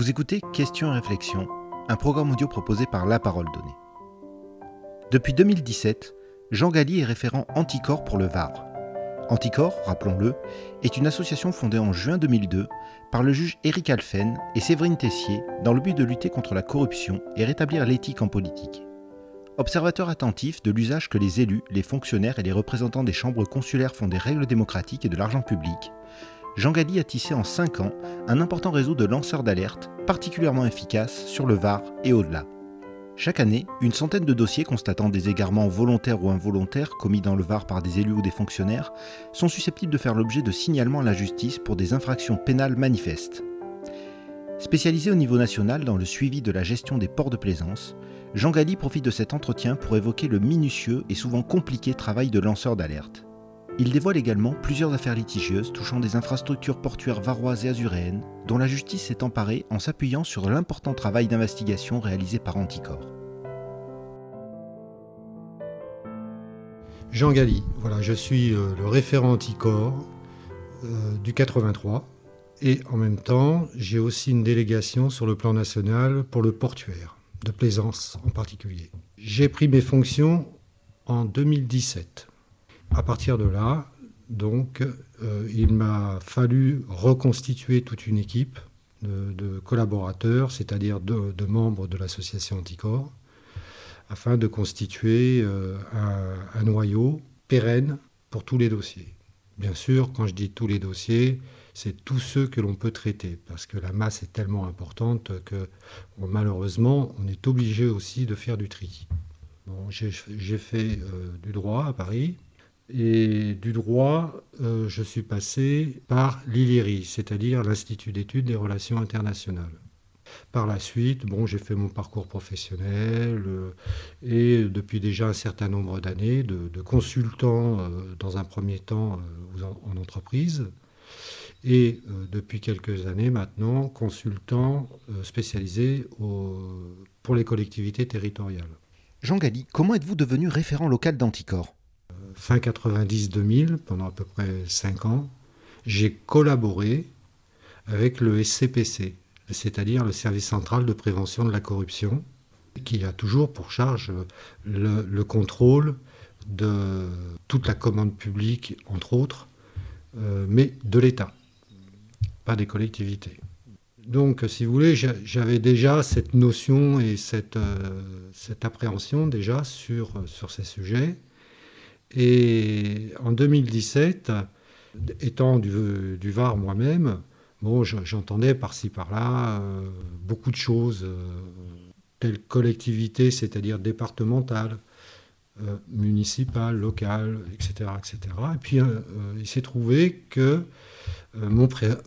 Vous écoutez Questions et réflexions, un programme audio proposé par La Parole Donnée. Depuis 2017, Jean Galli est référent Anticorps pour le Var. Anticorps, rappelons-le, est une association fondée en juin 2002 par le juge Éric Alphen et Séverine Tessier dans le but de lutter contre la corruption et rétablir l'éthique en politique. Observateur attentif de l'usage que les élus, les fonctionnaires et les représentants des chambres consulaires font des règles démocratiques et de l'argent public, Jean Galli a tissé en 5 ans un important réseau de lanceurs d'alerte particulièrement efficace sur le Var et au-delà. Chaque année, une centaine de dossiers constatant des égarements volontaires ou involontaires commis dans le Var par des élus ou des fonctionnaires sont susceptibles de faire l'objet de signalements à la justice pour des infractions pénales manifestes. Spécialisé au niveau national dans le suivi de la gestion des ports de plaisance, Jean Galli profite de cet entretien pour évoquer le minutieux et souvent compliqué travail de lanceur d'alerte. Il dévoile également plusieurs affaires litigieuses touchant des infrastructures portuaires varoises et azuréennes, dont la justice s'est emparée en s'appuyant sur l'important travail d'investigation réalisé par Anticor. Jean Galli, voilà, je suis euh, le référent Anticor euh, du 83 et en même temps j'ai aussi une délégation sur le plan national pour le portuaire de plaisance en particulier. J'ai pris mes fonctions en 2017. À partir de là, donc, euh, il m'a fallu reconstituer toute une équipe de, collaborateurs, c'est-à-dire de, membres de l'association Anticor, afin de constituer euh, un, un, noyau pérenne pour tous les dossiers. Bien sûr, quand je dis tous les dossiers, c'est tous ceux que l'on peut traiter, parce que la masse est tellement importante que malheureusement, on est obligé aussi de faire du tri. j'ai fait euh, du droit à Paris, et du droit, euh, je suis passé par l'ILIRI, c'est-à-dire l'Institut d'études des relations internationales. Par la suite, bon, j'ai fait mon parcours professionnel euh, et depuis déjà un certain nombre d'années de, consultant dans un premier temps en entreprise, et euh, depuis quelques années maintenant consultant euh, spécialisé pour les collectivités territoriales. Jean Galli, comment êtes-vous devenu référent local d'Anticor? euh, Fin 90-2000, pendant à peu près 5 ans, j'ai collaboré avec le SCPC, c'est-à-dire le Service central de prévention de la corruption, qui a toujours pour charge le, le contrôle de toute la commande publique, entre autres, mais de l'État des collectivités. Donc, si vous voulez, j'avais déjà cette notion et cette, euh, cette appréhension déjà sur, sur ces sujets. Et en 2017, étant du, Var moi-même, bon, j'entendais par-ci par-là euh, beaucoup de choses, euh, telles collectivités, c'est-à-dire départementales, municipales, locales, etc., etc. Et puis, il s'est trouvé que euh,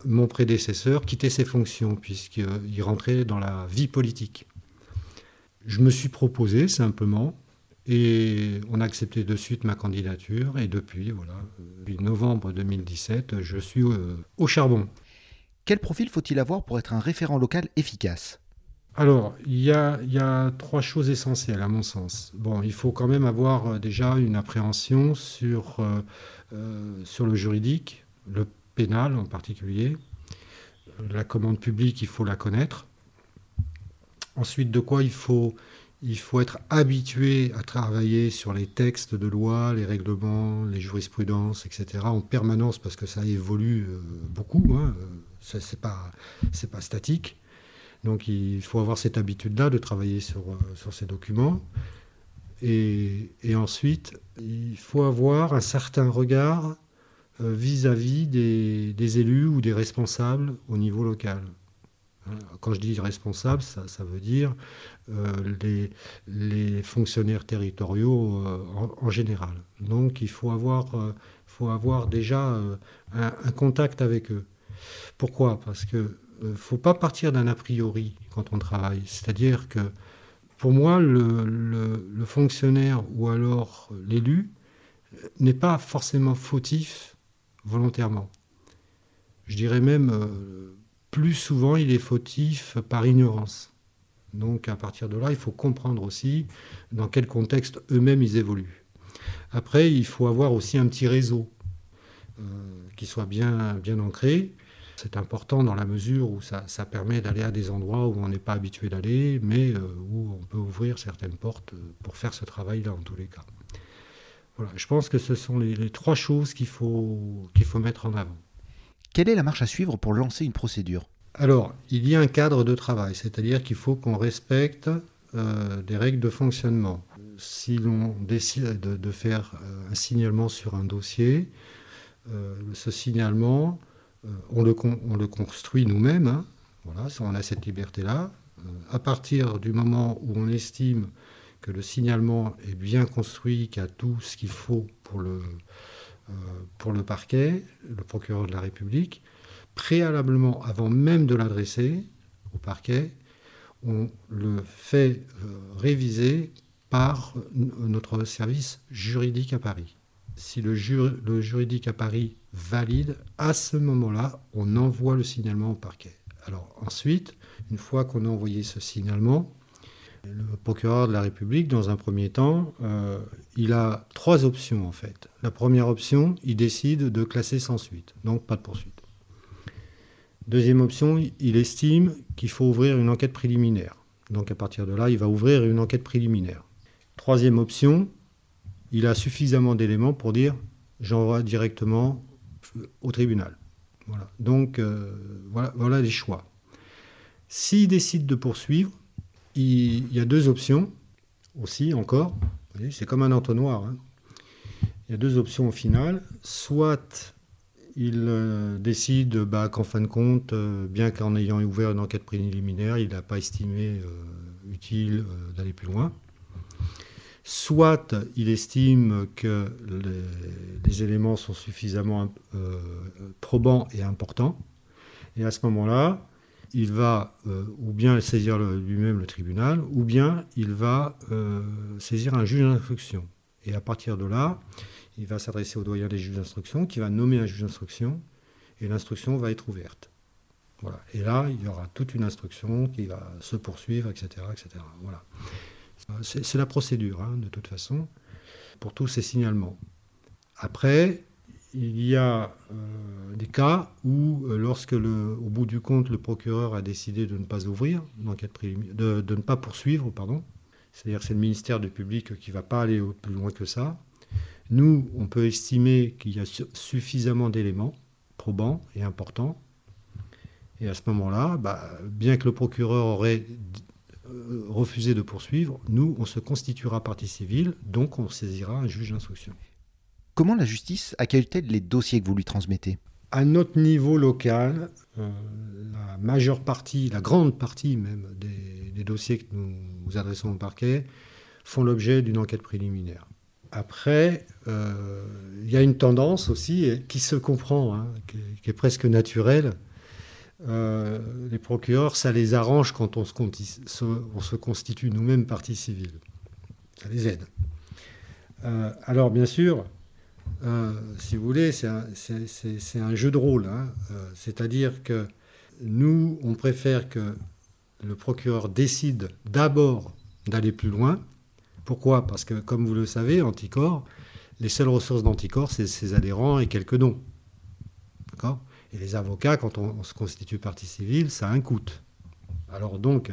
mon, prédécesseur quittait ses fonctions puisqu'il rentrait dans la vie politique. Je me suis proposé simplement et on a accepté de suite ma candidature et depuis, voilà, depuis novembre 2017, je suis euh, au charbon. Quel profil faut-il avoir pour être un référent local efficace? Alors, il y, a, il y, a, trois choses essentielles à mon sens. Bon, il faut quand même avoir euh, déjà une appréhension sur, sur le juridique, le pénale en particulier. La commande publique, il faut la connaître. Ensuite, de quoi il faut, il faut être habitué à travailler sur les textes de loi, les règlements, les jurisprudences, etc. en permanence parce que ça évolue euh, beaucoup. Hein. Ce n'est pas, statique. Donc il faut avoir cette habitude-là de travailler sur, euh, ces documents. Et, ensuite, il faut avoir un certain regard euh, vis-à-vis des, élus ou des responsables au niveau local. Hein, quand je dis responsables, ça, veut dire euh, les, fonctionnaires territoriaux euh, en, général. Donc il faut avoir, faut avoir déjà un, contact avec eux. Pourquoi? Parce qu'il ne faut pas partir d'un a priori quand on travaille. C'est-à-dire que pour moi, le fonctionnaire ou alors l'élu n'est pas forcément fautif volontairement. Je dirais même, euh, plus souvent, il est fautif par ignorance. Donc à partir de là, il faut comprendre aussi dans quel contexte eux-mêmes ils évoluent. Après, il faut avoir aussi un petit réseau euh, qui soit bien, bien ancré. c'est important dans la mesure où ça, permet d'aller à des endroits où on n'est pas habitué d'aller, mais où on peut ouvrir certaines portes pour faire ce travail-là en tous les cas. Voilà, je pense que ce sont les, trois choses qu'il faut mettre en avant. Quelle est la marche à suivre pour lancer une procédure? Alors, il y a un cadre de travail, c'est-à-dire qu'il faut qu'on respecte euh, des règles de fonctionnement. Si l'on décide de, faire euh, un signalement sur un dossier, euh, ce signalement, on le, on, le, construit nous-mêmes. Hein. voilà, on a cette liberté-là. à partir du moment où on estime que le signalement est bien construit, qu'il a tout ce qu'il faut pour le parquet, le procureur de la République, préalablement, avant même de l'adresser au parquet, on le fait euh, réviser par notre service juridique à Paris. Si le, le juridique à Paris valide, à ce moment-là, on envoie le signalement au parquet. Alors ensuite, une fois qu'on a envoyé ce signalement, le procureur de la République, dans un premier temps, euh, il a trois options en fait. La première option, il décide de classer sans suite, donc pas de poursuite. Deuxième option, il estime qu'il faut ouvrir une enquête préliminaire. Donc à partir de là, il va ouvrir une enquête préliminaire. Troisième option, il a suffisamment d'éléments pour dire j'envoie directement au tribunal. Voilà. Donc euh, voilà, les choix. S'il décide de poursuivre, il y a deux options aussi encore. C'est comme un entonnoir. Hein. Il y a deux options au final. Soit il euh, décide bah, qu'en fin de compte, euh, bien qu'en ayant ouvert une enquête préliminaire, il n'a pas estimé euh, utile d'aller plus loin. Soit il estime que les éléments sont suffisamment probants et importants. Et à ce moment-là, il va ou bien saisir lui-même le tribunal, ou bien il va saisir un juge d'instruction. Et à partir de là, il va s'adresser au doyen des juges d'instruction, qui va nommer un juge d'instruction, et l'instruction va être ouverte. Voilà. Et là, il y aura toute une instruction qui va se poursuivre, etc. etc. Voilà. C'est la procédure, hein, de toute façon, pour tous ces signalements. Après, il y a euh, des cas où, euh, lorsque, au bout du compte, le procureur a décidé de ne pas ouvrir de, de, ne pas poursuivre, pardon, c'est-à-dire que c'est le ministère du public qui ne va pas aller plus loin que ça. Nous, on peut estimer qu'il y a suffisamment d'éléments probants et importants. Et à ce moment-là, bah, bien que le procureur aurait euh, refusé de poursuivre, nous, on se constituera partie civile, donc on saisira un juge d'instruction. Comment la justice accueille-t-elle les dossiers que vous lui transmettez? À notre niveau local, euh, la majeure partie, la grande partie même des, dossiers que nous, adressons au parquet font l'objet d'une enquête préliminaire. Après, euh, il y a une tendance aussi qui se comprend, hein, qui, est, presque naturelle. Euh, les procureurs, ça les arrange quand on se, on se constitue nous-mêmes partie civile. Ça les aide. alors, bien sûr, euh, si vous voulez, c'est un, jeu de rôle. Hein. Euh, c'est-à-dire que nous, on préfère que le procureur décide d'abord d'aller plus loin. Pourquoi? Parce que, comme vous le savez, Anticorps, les seules ressources d'Anticorps, c'est ses adhérents et quelques dons. D'accord? Et les avocats, quand on, se constitue partie civile, ça a un coût. Alors donc,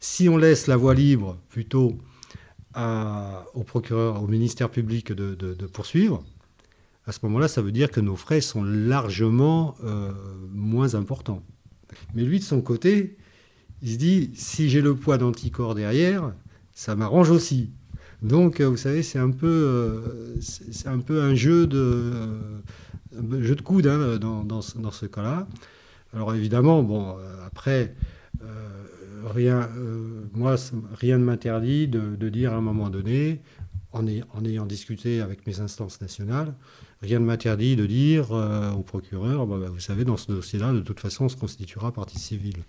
si on laisse la voie libre plutôt au procureur, au ministère public de poursuivre, à ce moment-là, ça veut dire que nos frais sont largement euh, moins importants. Mais lui, de son côté, il se dit, si j'ai le poids d'anticorps derrière, ça m'arrange aussi. Donc, euh, vous savez, c'est un peu, euh, c'est un peu un jeu de, jeu de coude hein, dans, dans, ce cas-là. Alors évidemment, bon, après, rien, moi, rien ne m'interdit de, dire à un moment donné, en, en ayant discuté avec mes instances nationales, rien ne m'interdit de dire euh, au procureur, bah, bah, vous savez, dans ce dossier-là, de toute façon, on se constituera partie civile.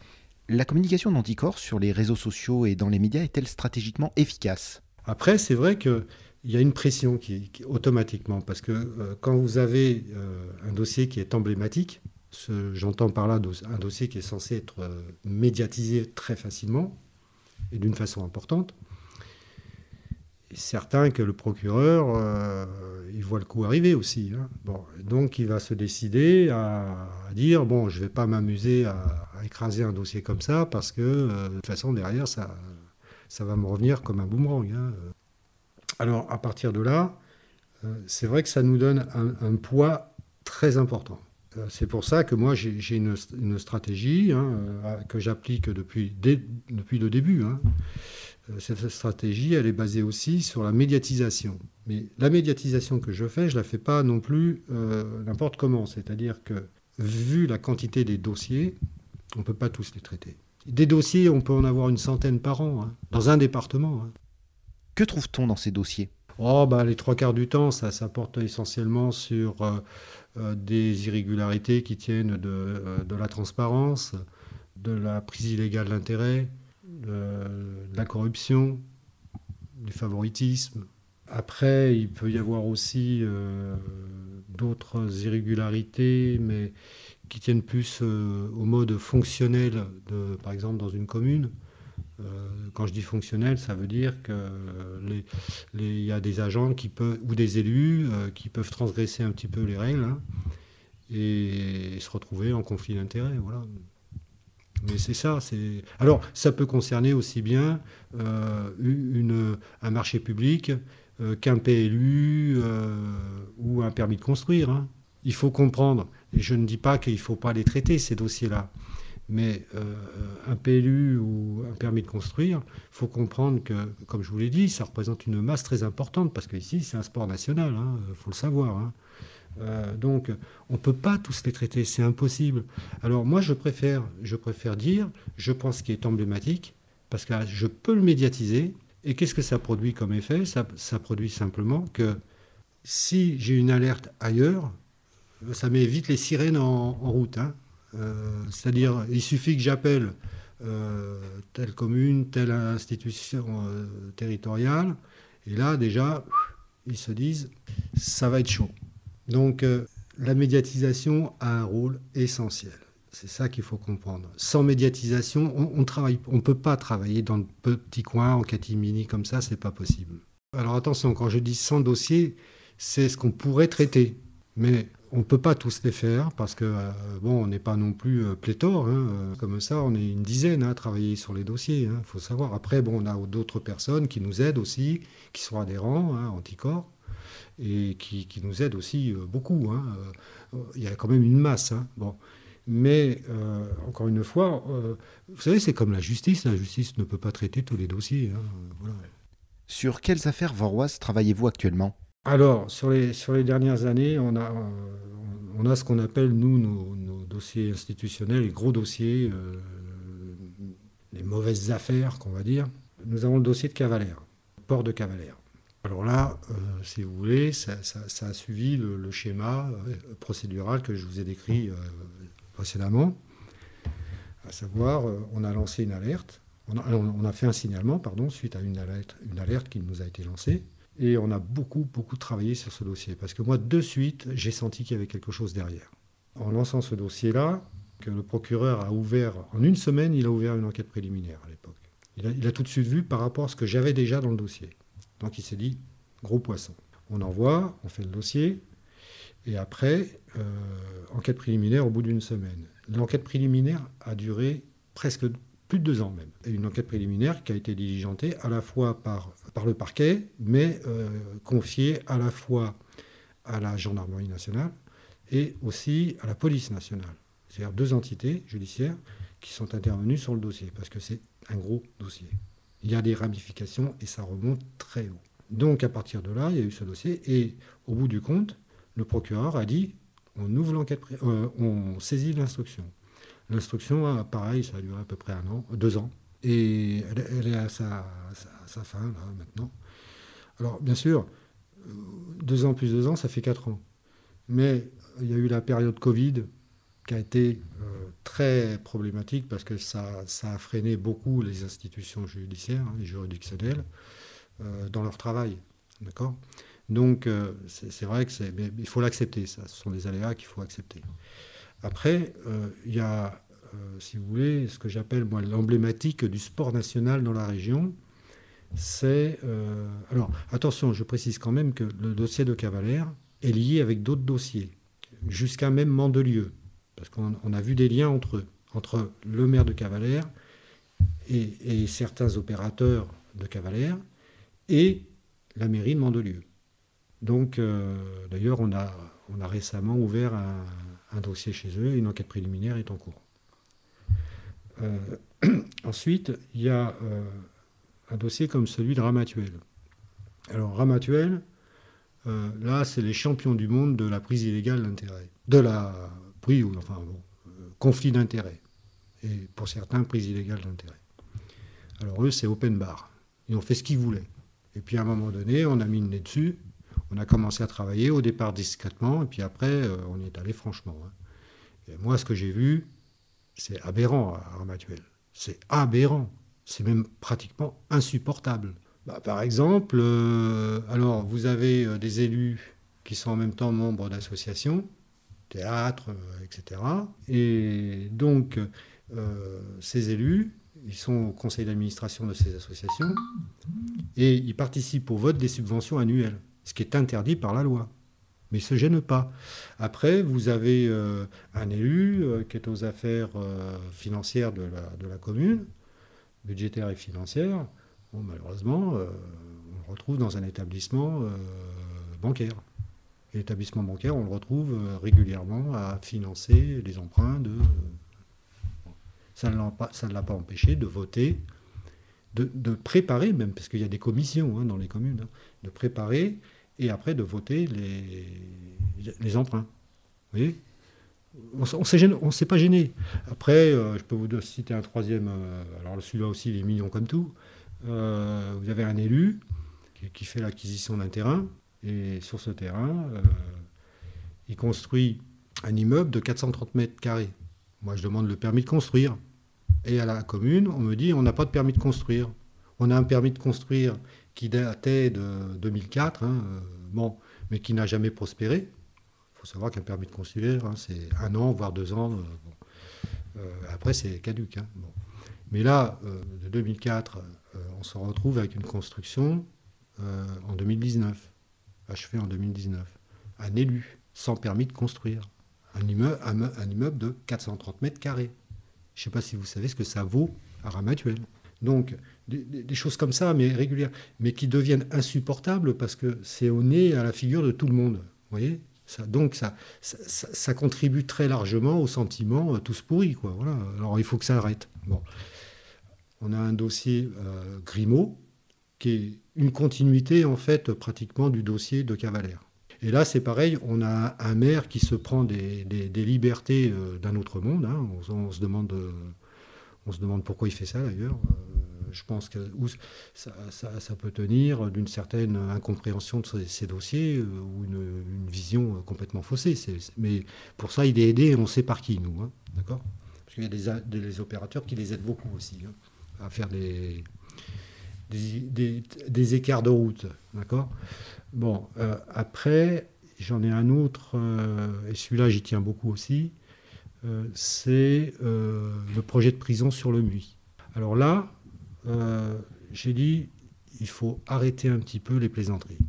La communication d'Anticor sur les réseaux sociaux et dans les médias est-elle stratégiquement efficace? Après, c'est vrai qu'il y a une pression qui, automatiquement, parce que euh, quand vous avez euh, un dossier qui est emblématique, j'entends par là un dossier qui est censé être médiatisé très facilement et d'une façon importante, certain que le procureur, euh, il voit le coup arriver aussi. Hein. Bon, donc il va se décider à, dire bon, je ne vais pas m'amuser à, écraser un dossier comme ça parce que euh, de toute façon derrière ça, ça va me revenir comme un boomerang. Hein. Alors à partir de là, euh, c'est vrai que ça nous donne un, poids très important. C'est pour ça que moi j'ai une, stratégie hein, que j'applique depuis, depuis le début. Hein. Euh, cette stratégie, elle est basée aussi sur la médiatisation. Mais la médiatisation que je fais, je ne la fais pas non plus euh, n'importe comment. C'est-à-dire que, vu la quantité des dossiers, on ne peut pas tous les traiter. Des dossiers, on peut en avoir une centaine par an, hein, dans un département. Hein. Que trouve-t-on dans ces dossiers? Oh, bah, les trois quarts du temps, ça, ça porte essentiellement sur euh, des irrégularités qui tiennent de, de, la transparence, de la prise illégale d'intérêt, de, la corruption, du favoritisme. Après, il peut y avoir aussi euh, d'autres irrégularités, mais qui tiennent plus euh, au mode fonctionnel, de, par exemple dans une commune. Euh, quand je dis fonctionnel, ça veut dire qu'il y a des agents qui peuvent, ou des élus qui peuvent transgresser un petit peu les règles hein, et, se retrouver en conflit d'intérêts. Voilà. Mais c'est ça. C'est... Alors, ça peut concerner aussi bien euh, une, un marché public euh, qu'un PLU euh, ou un permis de construire. Hein. Il faut comprendre, je ne dis pas qu'il ne faut pas les traiter, ces dossiers-là, mais un PLU ou un permis de construire, il faut comprendre que, comme je vous l'ai dit, ça représente une masse très importante, parce qu'ici, c'est un sport national, il hein, faut le savoir. Hein. Euh, donc, on ne peut pas tous les traiter, c'est impossible. Alors moi, je préfère, je préfère dire, je pense qu'il est emblématique, parce que je peux le médiatiser. Et qu'est-ce que ça produit comme effet? Ça, produit simplement que si j'ai une alerte ailleurs, ça met vite les sirènes en, route. Hein. Euh, c'est-à-dire, il suffit que j'appelle euh, telle commune, telle institution territoriale, et là, déjà, ils se disent, ça va être chaud. Donc euh, la médiatisation a un rôle essentiel. C'est ça qu'il faut comprendre. Sans médiatisation, on ne on peut pas travailler dans le petit coin en catimini comme ça, c'est pas possible. Alors attention, quand je dis sans dossier, c'est ce qu'on pourrait traiter, mais on ne peut pas tous les faire parce que euh, bon, on n'est pas non plus euh, pléthore. Hein, comme ça, on est une dizaine à travailler sur les dossiers. Il hein, faut savoir. Après, bon, on a d'autres personnes qui nous aident aussi, qui sont adhérents, hein, anticorps et qui, nous aide aussi euh, beaucoup. Euh, il y a quand même une masse. Bon. Mais euh, encore une fois, vous savez, c'est comme la justice. La justice ne peut pas traiter tous les dossiers. Sur quelles affaires varoises travaillez-vous actuellement? Alors, sur les, sur les dernières années, on a, on a ce qu'on appelle, nous, nos, dossiers institutionnels, les gros dossiers, les mauvaises affaires, qu'on va dire. Nous avons le dossier de Cavalère, port de Cavalère. Alors là, euh, si vous voulez, ça, a suivi le, schéma euh, procédural que je vous ai décrit euh, précédemment. À savoir, on a lancé une alerte, on a, fait un signalement, pardon, suite à une alerte, une alerte qui nous a été lancée. Et on a beaucoup, beaucoup travaillé sur ce dossier. Parce que moi, de suite, j'ai senti qu'il y avait quelque chose derrière. En lançant ce dossier-là, que le procureur a ouvert, en une semaine, il a ouvert une enquête préliminaire à l'époque. il a tout de suite vu par rapport à ce que j'avais déjà dans le dossier. Donc il s'est dit, gros poisson. On envoie, on fait le dossier, et après, euh, enquête préliminaire au bout d'une semaine. L'enquête préliminaire a duré presque plus de deux ans même. Une enquête préliminaire qui a été diligentée à la fois par, par le parquet, mais euh, confiée à la fois à la gendarmerie nationale et aussi à la police nationale. C'est-à-dire deux entités judiciaires qui sont intervenues sur le dossier, parce que c'est un gros dossier il y a des ramifications et ça remonte très haut. Donc à partir de là, il y a eu ce dossier et au bout du compte, le procureur a dit on ouvre l'enquête, euh, on saisit l'instruction. L'instruction, pareil, ça a duré à peu près un an, deux ans, et elle, est à sa, fin là maintenant. Alors bien sûr, euh, deux ans plus deux ans, ça fait quatre ans. Mais il y a eu la période Covid qui a été euh, très problématique parce que ça, ça, a freiné beaucoup les institutions judiciaires et juridictionnelles euh, dans leur travail. D'accord? Donc, euh, c'est vrai que c'est, il faut l'accepter, ça. Ce sont des aléas qu'il faut accepter. Après, il y a, si vous voulez, ce que j'appelle moi l'emblématique du sport national dans la région. c'est... alors, attention, je précise quand même que le dossier de Cavalère est lié avec d'autres dossiers, jusqu'à même Mandelieu, parce qu'on a vu des liens entre eux, entre le maire de Cavalère et, certains opérateurs de Cavalère et la mairie de Mandelieu. Donc, euh, d'ailleurs, on a, on a récemment ouvert un, dossier chez eux une enquête préliminaire est en cours. Euh, ensuite, il y a euh, un dossier comme celui de Ramatuel. Alors, Ramatuel, là, c'est les champions du monde de la prise illégale d'intérêt. De la prise, enfin, bon, conflit d'intérêt. Et pour certains, prise illégale d'intérêt. Alors, eux, c'est open bar. Ils ont fait ce qu'ils voulaient. Et puis, à un moment donné, on a mis le nez dessus on a commencé à travailler au départ discrètement, et puis après, euh, on est allé franchement. Hein. Moi, ce que j'ai vu, c'est aberrant à Armatuel. C'est aberrant. C'est même pratiquement insupportable. Bah, par exemple, euh, alors vous avez euh, des élus qui sont en même temps membres d'associations, théâtre, etc. Et donc, ces élus, ils sont au conseil d'administration de ces associations et ils participent au vote des subventions annuelles ce qui est interdit par la loi. Mais ils ne se gênent pas. Après, vous avez euh, un élu euh, qui est aux affaires euh, financières de la, commune, budgétaires et financières. malheureusement, on le retrouve dans un établissement bancaire. Et l'établissement bancaire, on le retrouve régulièrement à financer les emprunts de. ça ne l'a pas, empêché de voter, de, préparer, même parce qu'il y a des commissions hein, dans les communes, hein, de préparer et après de voter les, emprunts. Vous voyez? On ne s'est pas gêné. Après, euh, je peux vous citer un troisième, euh, alors celui-là aussi, il est mignon comme tout. Euh, vous avez un élu qui, fait l'acquisition d'un terrain, et sur ce terrain, il construit un immeuble de 430 mètres carrés. Moi, je demande le permis de construire. Et à la commune, on me dit on n'a pas de permis de construire. On a un permis de construire qui datait de 2004, hein, euh, bon, mais qui n'a jamais prospéré. Il faut savoir qu'un permis de construire, hein, c'est un an, voire deux ans. Euh, euh, après, c'est caduque. Hein, mais là, de 2004, on se retrouve avec une construction en 2019, achevée en 2019. Un élu, sans permis de construire. Un immeuble, un, immeuble de 430 mètres carrés. Je ne sais pas si vous savez ce que ça vaut à Ramatuel. Donc, des, choses comme ça, mais régulières, mais qui deviennent insupportables parce que c'est au nez, à la figure de tout le monde. voyez? Ça, donc ça, ça, contribue très largement au sentiment euh, tous pourris. Quoi, voilà. Alors il faut que ça arrête. Bon. On a un dossier euh, Grimaud qui est une continuité en fait pratiquement du dossier de Cavalère. Et là c'est pareil, on a un maire qui se prend des, libertés euh, d'un autre monde. Hein. On, se demande, on se demande pourquoi il fait ça d'ailleurs je pense que ça, peut tenir d'une certaine incompréhension de ces, dossiers euh, ou une, vision complètement faussée. mais pour ça, il est aidé, on sait par qui, nous. Hein, d'accord? Parce qu'il y a des, opérateurs qui les aident beaucoup aussi hein, à faire des, écarts de route. Bon, euh, après, j'en ai un autre, euh, et celui-là, j'y tiens beaucoup aussi. C'est le projet de prison sur le Muy. Alors là, euh, j'ai dit, il faut arrêter un petit peu les plaisanteries.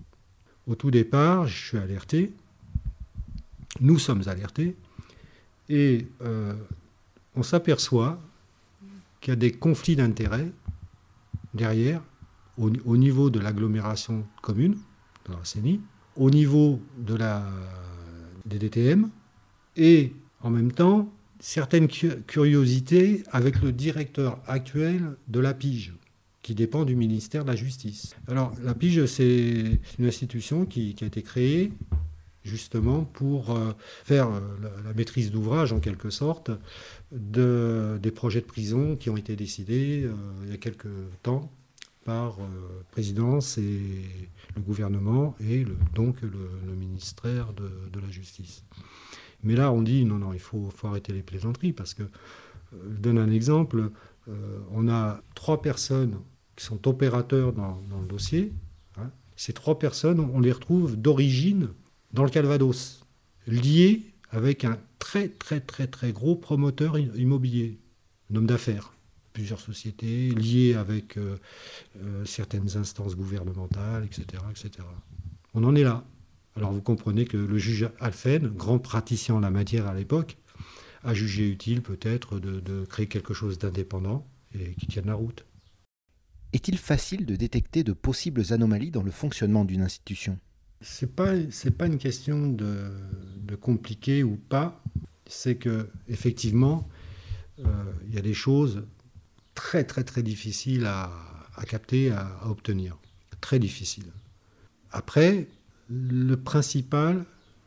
Au tout départ, je suis alerté, nous sommes alertés, et euh, on s'aperçoit qu'il y a des conflits d'intérêts derrière, au, niveau de l'agglomération commune, de la CENI, au niveau des DTM, et en même temps certaines curiosités avec le directeur actuel de la Pige, qui dépend du ministère de la Justice. Alors, la Pige, c'est une institution qui, a été créée justement pour euh, faire euh, la, maîtrise d'ouvrage, en quelque sorte, de, des projets de prison qui ont été décidés euh, il y a quelques temps par présidence et le gouvernement et donc le, ministère de la Justice. Mais là, on dit non, non, il faut, arrêter les plaisanteries parce que, euh, je donne un exemple, euh, on a trois personnes qui sont opérateurs dans, le dossier. Hein. Ces trois personnes, on les retrouve d'origine dans le Calvados, liées avec un très très très très gros promoteur immobilier, un homme d'affaires, plusieurs sociétés, liées avec certaines instances gouvernementales, etc., etc. On en est là. Alors vous comprenez que le juge Alphen, grand praticien en la matière à l'époque, a jugé utile peut-être de, créer quelque chose d'indépendant et qui tienne la route. Est-il facile de détecter de possibles anomalies dans le fonctionnement d'une institution? C'est pas pas une question de, compliqué ou pas. C'est que effectivement, euh, il y a des choses très très très difficiles à, capter, à obtenir, très difficiles. Après, le principal,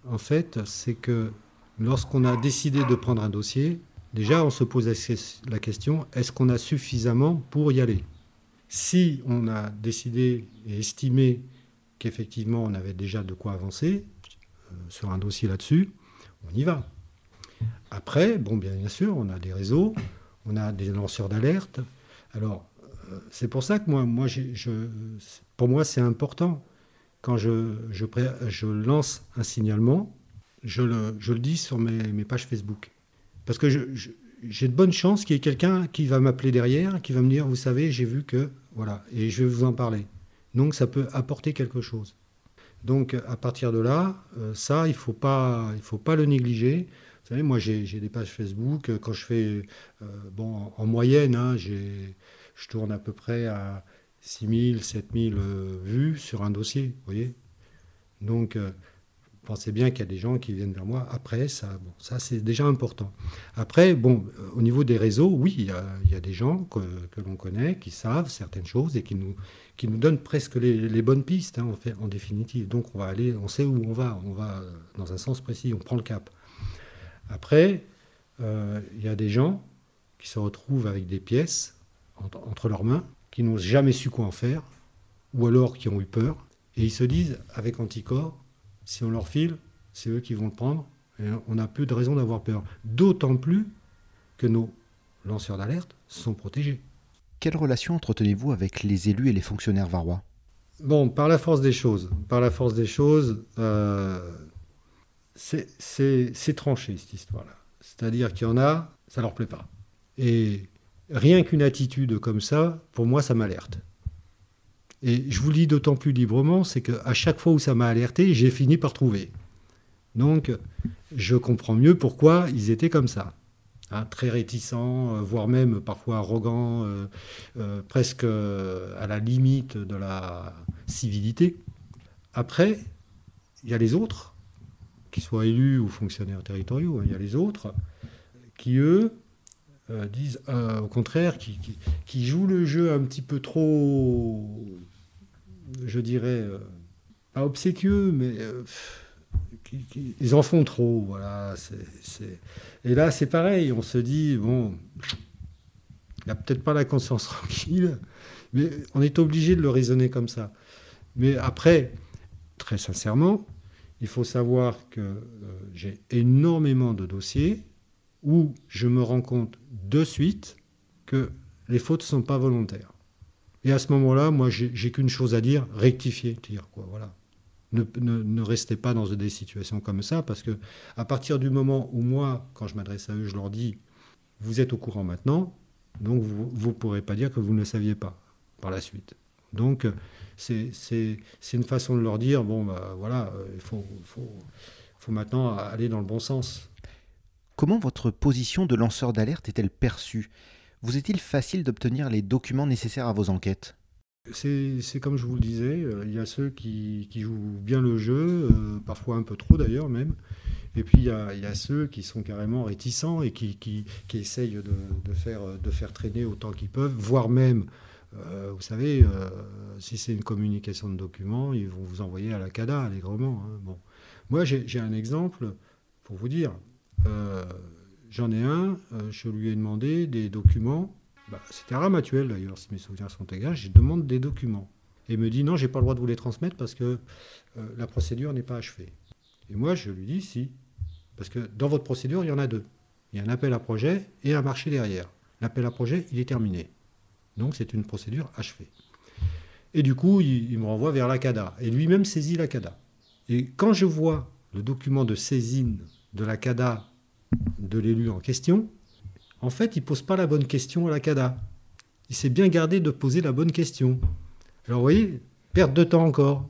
en fait, c'est que lorsqu'on a décidé de prendre un dossier, déjà on se pose la question, est-ce qu'on a suffisamment pour y aller? Si on a décidé et estimé qu'effectivement on avait déjà de quoi avancer euh, sur un dossier là-dessus, on y va. Après, bon, bien, sûr, on a des réseaux, on a des lanceurs d'alerte. Alors, euh, c'est pour ça que moi, pour moi, c'est important quand je, je, lance un signalement, je le, je le dis sur mes, pages Facebook. Parce que j'ai de bonnes chances qu'il y ait quelqu'un qui va m'appeler derrière, qui va me dire, vous savez, j'ai vu que, voilà, et je vais vous en parler. Donc ça peut apporter quelque chose. Donc à partir de là, euh, ça, il ne faut, pas, faut pas le négliger. Vous savez, moi j'ai des pages Facebook, quand je fais, euh, bon, en moyenne, hein, je tourne à peu près à 6 000, 7 000 vues sur un dossier, vous voyez Donc, euh, pensez bien qu'il y a des gens qui viennent vers moi après, ça, bon, ça c'est déjà important. Après, bon, euh, au niveau des réseaux, oui, il y a, des gens que, l'on connaît, qui savent certaines choses et qui nous, qui nous donnent presque les, bonnes pistes, hein, en, définitive. Donc, on va aller, on sait où on va, on va dans un sens précis, on prend le cap. Après, euh, il y a des gens qui se retrouvent avec des pièces entre leurs mains qui n'ont jamais su quoi en faire, ou alors qui ont eu peur, et ils se disent, avec Anticorps, si on leur file, c'est eux qui vont le prendre, et on n'a plus de raison d'avoir peur. D'autant plus que nos lanceurs d'alerte sont protégés. Quelle relation entretenez-vous avec les élus et les fonctionnaires varois? Bon, par la force des choses. Par la force des choses, euh, c'est tranché cette histoire-là. C'est-à-dire qu'il y en a, ça leur plaît pas. Et rien qu'une attitude comme ça, pour moi, ça m'alerte. Et je vous le dis d'autant plus librement, c'est qu'à chaque fois où ça m'a alerté, j'ai fini par trouver. Donc, je comprends mieux pourquoi ils étaient comme ça. Hein, très réticents, euh, voire même parfois arrogants, euh, euh, presque à la limite de la civilité. Après, il y a les autres, qu'ils soient élus ou fonctionnaires territoriaux, hein, il y a les autres, qui eux euh, disent euh, au contraire, qui, qui, jouent le jeu un petit peu trop, je dirais, euh, pas obséquieux, mais ils en font trop. Voilà, Et là, c'est pareil, on se dit, bon, il n'a peut-être pas la conscience tranquille, mais on est obligé de le raisonner comme ça. Mais après, très sincèrement, il faut savoir que j'ai énormément de dossiers où je me rends compte de suite que les fautes ne sont pas volontaires. Et à ce moment-là, moi, j'ai qu'une chose à dire, rectifier, dire quoi, voilà. Ne, restez pas dans des situations comme ça, parce que à partir du moment où moi, quand je m'adresse à eux, je leur dis, vous êtes au courant maintenant, donc vous ne pourrez pas dire que vous ne le saviez pas par la suite. Donc c'est une façon de leur dire, bon, bah, voilà, euh, il faut, faut maintenant aller dans le bon sens. Comment votre position de lanceur d'alerte est-elle perçue? Vous est-il facile d'obtenir les documents nécessaires à vos enquêtes? C'est comme je vous le disais, euh, il y a ceux qui, jouent bien le jeu, euh, parfois un peu trop d'ailleurs même, et puis il y, a, ceux qui sont carrément réticents et qui, essayent de, faire, de faire traîner autant qu'ils peuvent, voire même, euh, vous savez, si c'est une communication de documents, ils vont vous envoyer à la CADA allègrement. Hein. Bon. Moi j'ai un exemple pour vous dire, euh, j'en ai un, euh, je lui ai demandé des documents. Bah, c'était Ramatuel d'ailleurs, si mes souvenirs sont égaux. Je demande des documents. Et il me dit non, j'ai pas le droit de vous les transmettre parce que euh, la procédure n'est pas achevée. Et moi, je lui dis si. Parce que dans votre procédure, il y en a deux. Il y a un appel à projet et un marché derrière. L'appel à projet, il est terminé. Donc c'est une procédure achevée. Et du coup, il, il me renvoie vers la CADA. Et lui-même saisit la CADA. Et quand je vois le document de saisine de la CADA de l'élu en question, en fait, il pose pas la bonne question à la CADA. il s'est bien gardé de poser la bonne question. Alors vous voyez, perte de temps encore.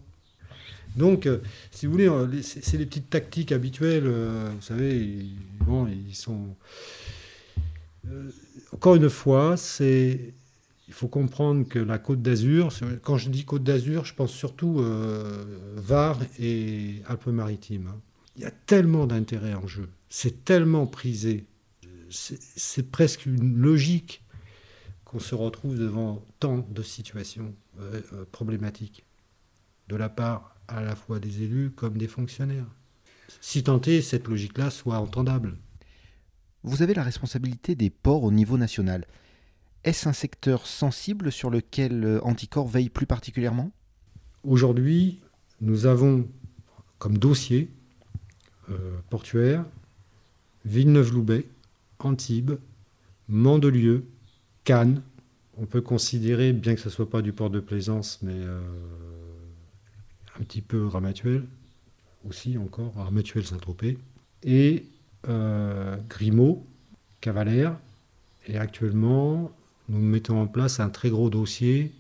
Donc, euh, si vous voulez, euh, c'est les petites tactiques habituelles. Euh, vous savez, ils, bon, ils sont. encore une fois, c'est. Il faut comprendre que la Côte d'Azur, quand je dis Côte d'Azur, je pense surtout Var et Alpes-Maritimes. Hein. Il y a tellement d'intérêt en jeu, c'est tellement prisé, c'est presque une logique qu'on se retrouve devant tant de situations problématiques de la part à la fois des élus comme des fonctionnaires. Si tant est cette logique-là soit entendable. Vous avez la responsabilité des ports au niveau national. Est-ce un secteur sensible sur lequel euh, Anticor veille plus particulièrement? Aujourd'hui, nous avons comme dossier euh, portuaire Villeneuve-Loubet, Antibes, Mandelieu, Cannes. On peut considérer, bien que ce ne soit pas du port de plaisance, mais euh, un petit peu Ramatuel, aussi encore, Ramatuel Saint-Tropez, et euh, Grimaud, Cavalère. Et actuellement, nous mettons en place un très gros dossier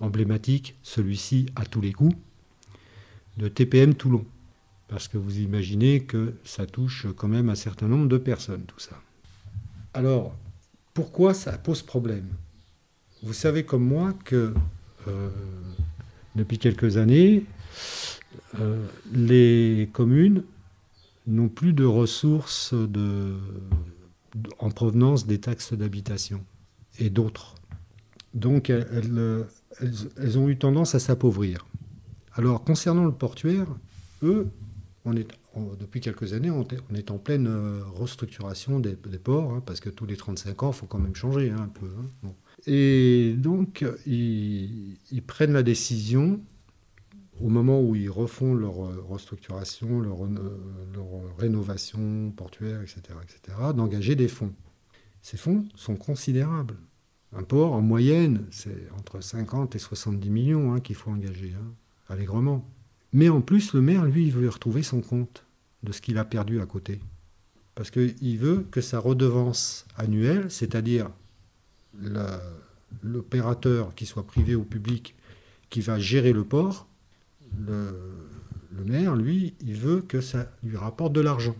emblématique, celui-ci à tous les coups, de TPM Toulon. Parce que vous imaginez que ça touche quand même un certain nombre de personnes, tout ça. Alors, pourquoi ça pose problème? Vous savez comme moi que euh, depuis quelques années, euh, les communes n'ont plus de ressources en provenance des taxes d'habitation et d'autres. Donc elles, ont eu tendance à s'appauvrir. Alors concernant le portuaire, eux, depuis quelques années, on, est en pleine euh, restructuration des, ports, hein, parce que tous les 35 ans, il faut quand même changer hein, un peu. Hein. Et donc, ils, prennent la décision au moment où ils refont leur euh, restructuration, leur, euh, leur rénovation portuaire, etc., etc., d'engager des fonds. Ces fonds sont considérables. Un port, en moyenne, c'est entre 50 et 70 millions qu'il faut engager, allègrement. Mais en plus, le maire, lui, il veut retrouver son compte de ce qu'il a perdu à côté. Parce qu'il veut que sa redevance annuelle, c'est-à-dire l'opérateur, qui soit privé ou public, qui va gérer le port, le, maire, lui, il veut que ça lui rapporte de l'argent.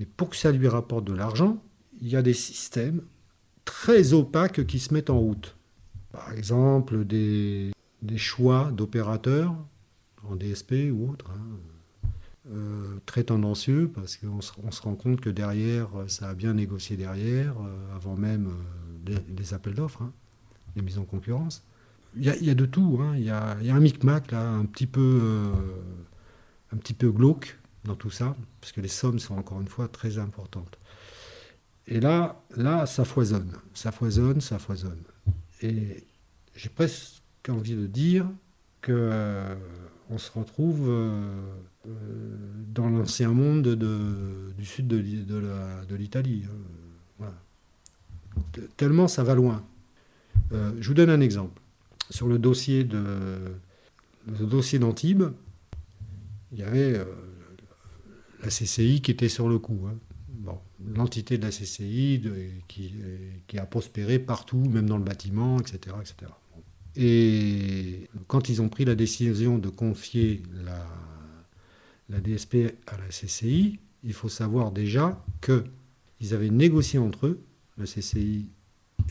Mais pour que ça lui rapporte de l'argent, il y a des systèmes très opaques qui se mettent en route. Par exemple, des, choix d'opérateurs en DSP ou autre, hein, euh, très tendancieux parce qu'on se, rend compte que derrière, ça a bien négocié derrière, euh, avant même euh, les, appels d'offres, hein, les mises en concurrence il y, a de tout. Hein. Il y, a, un micmac là, un petit peu, euh, un petit peu glauque dans tout ça, parce que les sommes sont encore une fois très importantes. Et là, là, ça foisonne, ça foisonne, ça foisonne. Et j'ai presque envie de dire que euh, on se retrouve euh, dans l'ancien monde du sud de, l'Italie. Hein. Tellement ça va loin. je vous donne un exemple sur le dossier de d'Antibes, il y avait euh, la CCI qui était sur le coup. Hein. L'entité de la CCI qui, qui, a prospéré partout, même dans le bâtiment, etc. etc. Et quand ils ont pris la décision de confier la, DSP à la CCI, il faut savoir déjà qu'ils avaient négocié entre eux, la CCI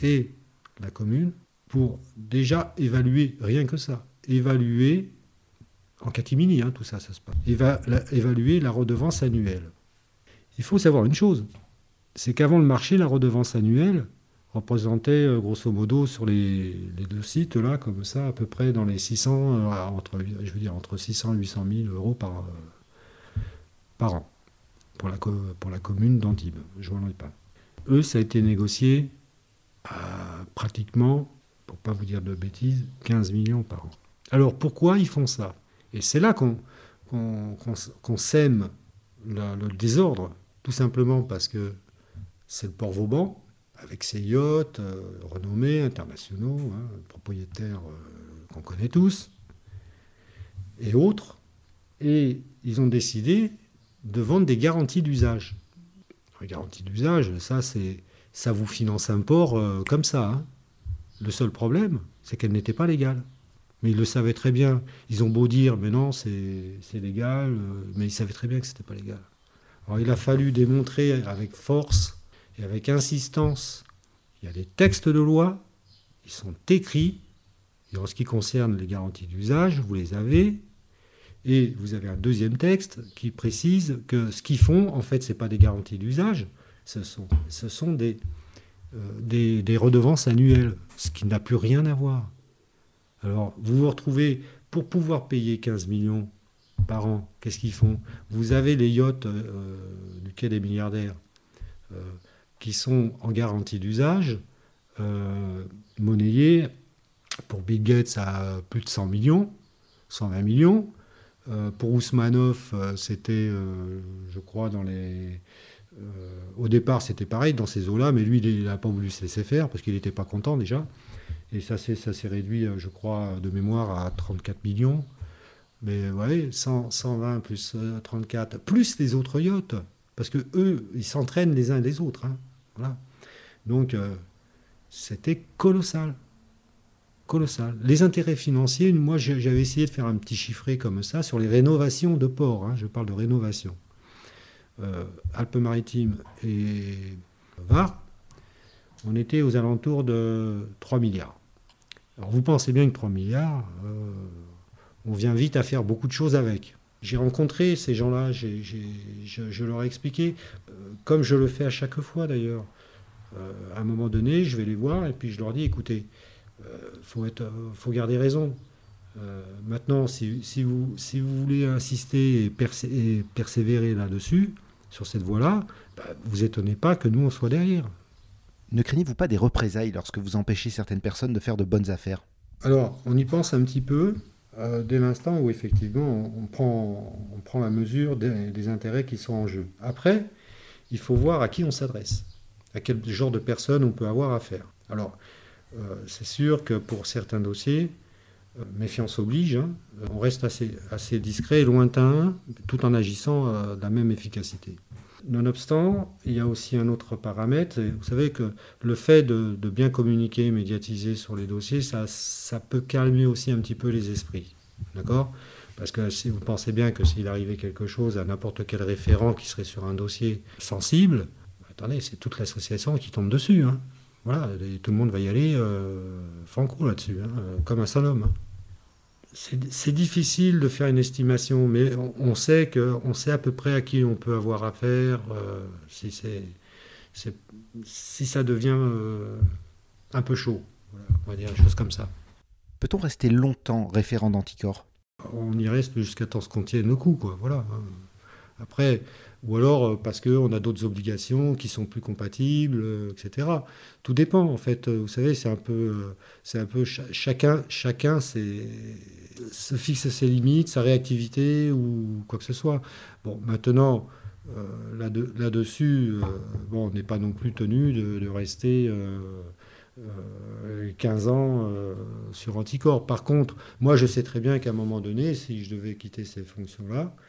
et la commune, pour déjà évaluer, rien que ça, évaluer, en catimini, hein, tout ça, ça se passe, évaluer la redevance annuelle. Il faut savoir une chose, c'est qu'avant le marché, la redevance annuelle représentait euh, grosso modo sur les, deux sites là, comme ça, à peu près dans les 600, euh, entre, je veux dire entre 600 et 800 000 euros par, euh, par an pour la, pour la commune d'Antibes. Je ne pas. Eux, ça a été négocié à pratiquement pour pas vous dire de bêtises, 15 millions par an. Alors pourquoi ils font ça? Et c'est là qu'on sème le désordre, tout simplement parce que c'est le port Vauban, avec ses yachts euh, renommés, internationaux, hein, propriétaires euh, qu'on connaît tous, et autres, et ils ont décidé de vendre des garanties d'usage. Les garanties d'usage, ça, c'est, ça vous finance un port euh, comme ça. Hein Le seul problème, c'est qu'elle n'était pas légale. Mais ils le savaient très bien. Ils ont beau dire, mais non, c'est légal, euh, mais ils savaient très bien que ce n'était pas légal. Alors il a fallu démontrer avec force et avec insistance. Il y a des textes de loi, ils sont écrits. Et en ce qui concerne les garanties d'usage, vous les avez. Et vous avez un deuxième texte qui précise que ce qu'ils font, en fait, ce n'est pas des garanties d'usage, ce sont, euh, des, redevances annuelles, ce qui n'a plus rien à voir. Alors, vous vous retrouvez, pour pouvoir payer 15 millions par an, qu'est-ce qu'ils font? Vous avez les yachts euh, du quai des milliardaires euh, qui sont en garantie d'usage, euh, monnayés pour Bill Gates à plus de 100 millions, 120 millions. pour Ousmanoff, c'était, je crois, dans les. au départ, c'était pareil dans ces eaux-là, mais lui, il n'a pas voulu se laisser faire parce qu'il n'était pas content déjà. Et ça s'est réduit, euh, je crois, de mémoire à 34 millions. Mais vous voyez, 120 plus 34, euh, plus les autres yachts. Parce que eux, ils s'entraînent les uns les autres. Hein. Voilà. Donc, euh, c'était colossal. Colossal. Les intérêts financiers, moi, j'avais essayé de faire un petit chiffré comme ça sur les rénovations de ports. Hein. je parle de rénovation. Alpes-Maritimes et Var, on était aux alentours de 3 milliards. Alors vous pensez bien que 3 milliards, euh, on vient vite à faire beaucoup de choses avec. J'ai rencontré ces gens-là, je, leur ai expliqué, euh, comme je le fais à chaque fois d'ailleurs. Euh, à un moment donné, je vais les voir et puis je leur dis, écoutez, il faut, faut, garder raison. maintenant, si, vous, si, vous, voulez insister et, persévérer là-dessus, sur cette voie-là, bah, vous étonnez pas que nous, on soit derrière. Ne craignez-vous pas des représailles lorsque vous empêchez certaines personnes de faire de bonnes affaires? Alors, on y pense un petit peu euh, dès l'instant où effectivement on prend, on prend la mesure des, intérêts qui sont en jeu. Après, il faut voir à qui on s'adresse, à quel genre de personnes on peut avoir affaire. Alors, euh, c'est sûr que pour certains dossiers, euh, méfiance oblige, hein, on reste assez, assez discret et lointain tout en agissant de la même efficacité. Nonobstant, il y a aussi un autre paramètre. Vous savez que le fait de, bien communiquer, médiatiser sur les dossiers, ça, ça, peut calmer aussi un petit peu les esprits. D'accord? Parce que si vous pensez bien que s'il arrivait quelque chose à n'importe quel référent qui serait sur un dossier sensible, attendez, c'est toute l'association qui tombe dessus. Hein. Voilà, tout le monde va y aller euh, franco là-dessus, hein, comme un seul homme. Hein c'est difficile de faire une estimation, mais on, sait que, on sait à peu près à qui on peut avoir affaire euh, si, si ça devient euh, un peu chaud. on va dire des choses comme ça. Peut-on rester longtemps référent d'anticorps On y reste jusqu'à temps ce qu'on tienne le coup. Quoi, voilà. Après, ou alors euh, parce qu'on a d'autres obligations qui sont plus compatibles, euh, etc. Tout dépend, en fait. Vous savez, c'est un peu, euh, c'est un peu chacun, chacun se fixe ses limites, sa réactivité ou quoi que ce soit. Bon, maintenant, là-dessus, bon, on n'est pas non plus tenu de, rester. 15 ans sur Anticorps. Par contre, moi je sais très bien qu'à un moment donné, si je devais quitter ces fonctions-là, euh,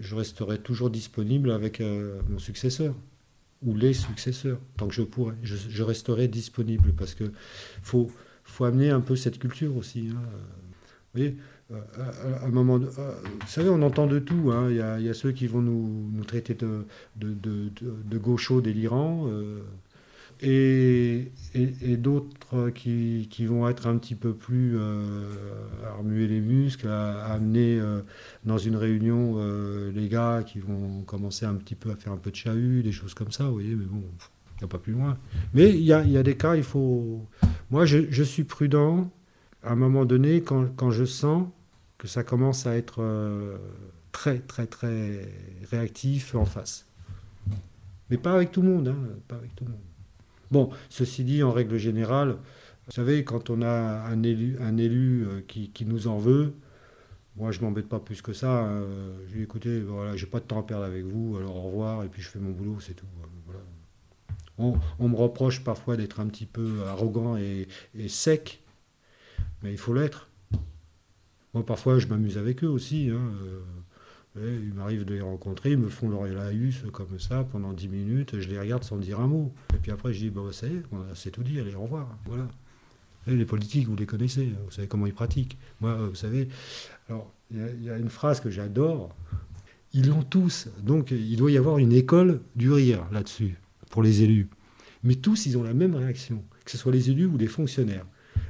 je resterai toujours disponible avec euh, mon successeur ou les successeurs, tant que je pourrai. Je, resterai disponible parce que faut, faut amener un peu cette culture aussi. Hein. Vous voyez, euh, un moment, vous savez, on entend de tout. Hein. Il, y a, ceux qui vont nous, nous traiter de, de, de, de gauchos délirants et, d'autres qui, vont être un petit peu plus euh, à remuer les muscles, à, amener euh, dans une réunion euh, les gars qui vont commencer un petit peu à faire un peu de chahut, des choses comme ça, vous voyez, mais bon, il n'y a pas plus loin. Mais il y a, des cas, il faut... Moi, je, je, suis prudent à un moment donné quand, quand, je sens que ça commence à être très, très, très réactif en face. Mais pas avec tout le monde, hein, pas avec tout le monde. Bon, ceci dit, en règle générale, vous savez, quand on a un élu, un élu euh, qui, nous en veut, moi je m'embête pas plus que ça. Hein. Je lui écoutez, voilà, j'ai pas de temps à perdre avec vous, alors au revoir, et puis je fais mon boulot, c'est tout. On, me reproche parfois d'être un petit peu arrogant et, sec, mais il faut l'être. Moi parfois je m'amuse avec eux aussi. Hein. Il m'arrive de les rencontrer, ils me font leur laïus comme ça pendant 10 minutes, je les regarde sans dire un mot. Et puis après, je dis, bah, ça y est, c'est tout dit, allez, au revoir. Voilà. les politiques, vous les connaissez, hein, vous savez comment ils pratiquent. Moi, vous savez, alors, il y, a une phrase que j'adore. Ils l'ont tous. Donc, il doit y avoir une école du rire là-dessus, pour les élus. Mais tous, ils ont la même réaction, que ce soit les élus ou les fonctionnaires.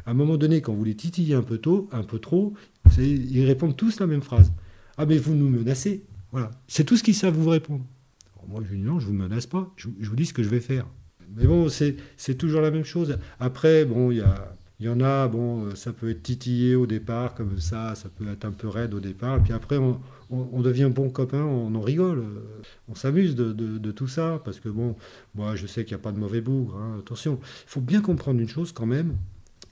À un moment donné, quand vous les titillez un peu tôt, un peu trop, ils répondent tous la même phrase. Ah, mais vous nous menacez. Voilà. C'est tout ce qu'ils savent vous répondre. moi, je dis non, je ne vous menace pas. Je, vous dis ce que je vais faire. Mais bon, c'est toujours la même chose. Après, bon, il y y en a, bon, euh, ça peut être titillé au départ, comme ça, ça peut être un peu raide au départ, et puis après, on, devient bon copain, on en rigole, euh, on s'amuse de, tout ça, parce que bon, moi, je sais qu'il n'y a pas de mauvais bougre, hein, attention. Il faut bien comprendre une chose quand même,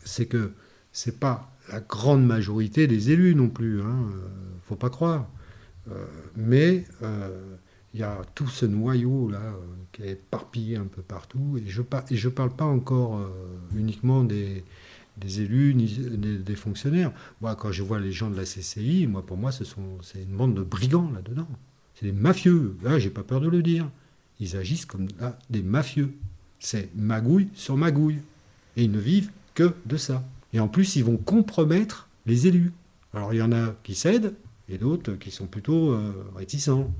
c'est que c'est pas la grande majorité des élus non plus, hein, euh, faut pas croire. mais il y a tout ce noyau là qui est éparpillé un peu partout, et je ne parle pas encore uniquement des élus ni des, fonctionnaires. Moi, quand je vois les gens de la CCI, moi, pour moi, ce sont, c'est une bande de brigands là-dedans. C'est des mafieux. Là, j'ai pas peur de le dire. Ils agissent comme des mafieux. C'est magouille sur magouille. Et ils ne vivent que de ça. Et en plus, ils vont compromettre les élus. Alors, il y en a qui cèdent et d'autres qui sont plutôt euh, réticents.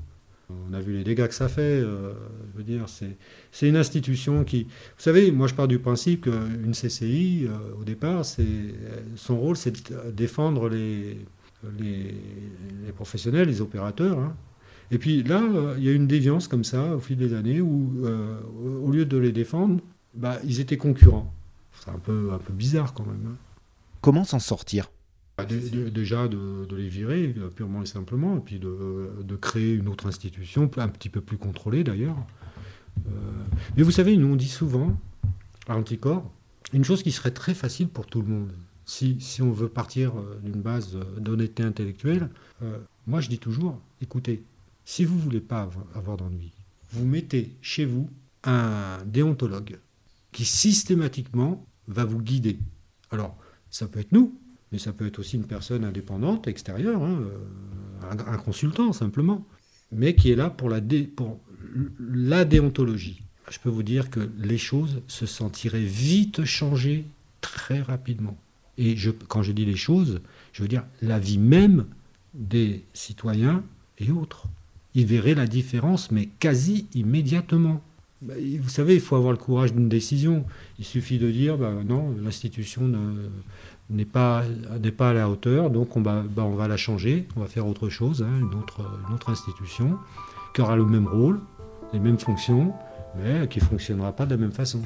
On a vu les dégâts que ça fait. Euh, je veux dire, c'est une institution qui. Vous savez, moi je pars du principe qu'une CCI, euh, au départ, son rôle, c'est de défendre les, professionnels, les opérateurs. Hein. Et puis là, il y a une déviance comme ça au fil des années où, au lieu de les défendre, bah, ils étaient concurrents. C'est un peu, un peu bizarre quand même. Hein. Comment s'en sortir? Bah, déjà de, les virer euh, purement et simplement, et puis de, créer une autre institution, un petit peu plus contrôlée d'ailleurs. Euh, mais vous savez, nous on dit souvent à Anticor une chose qui serait très facile pour tout le monde. Si, si on veut partir euh, d'une base d'honnêteté intellectuelle, moi je dis toujours, écoutez, si vous ne voulez pas avoir d'ennui, vous mettez chez vous un déontologue qui systématiquement va vous guider. Alors, ça peut être nous, mais ça peut être aussi une personne indépendante, extérieure, hein, euh, un, consultant simplement, mais qui est là pour la, pour la déontologie. Je peux vous dire que les choses se sentiraient vite changées très rapidement. Et je, quand je dis les choses, je veux dire la vie même des citoyens et autres. Ils verraient la différence, mais quasi immédiatement. Bah, vous savez, il faut avoir le courage d'une décision. Il suffit de dire, bah, non, l'institution ne, n'est pas, à la hauteur, donc on va, bah, on va la changer, on va faire autre chose, hein, une, autre, une autre institution qui aura le même rôle, les mêmes fonctions, mais qui ne fonctionnera pas de la même façon.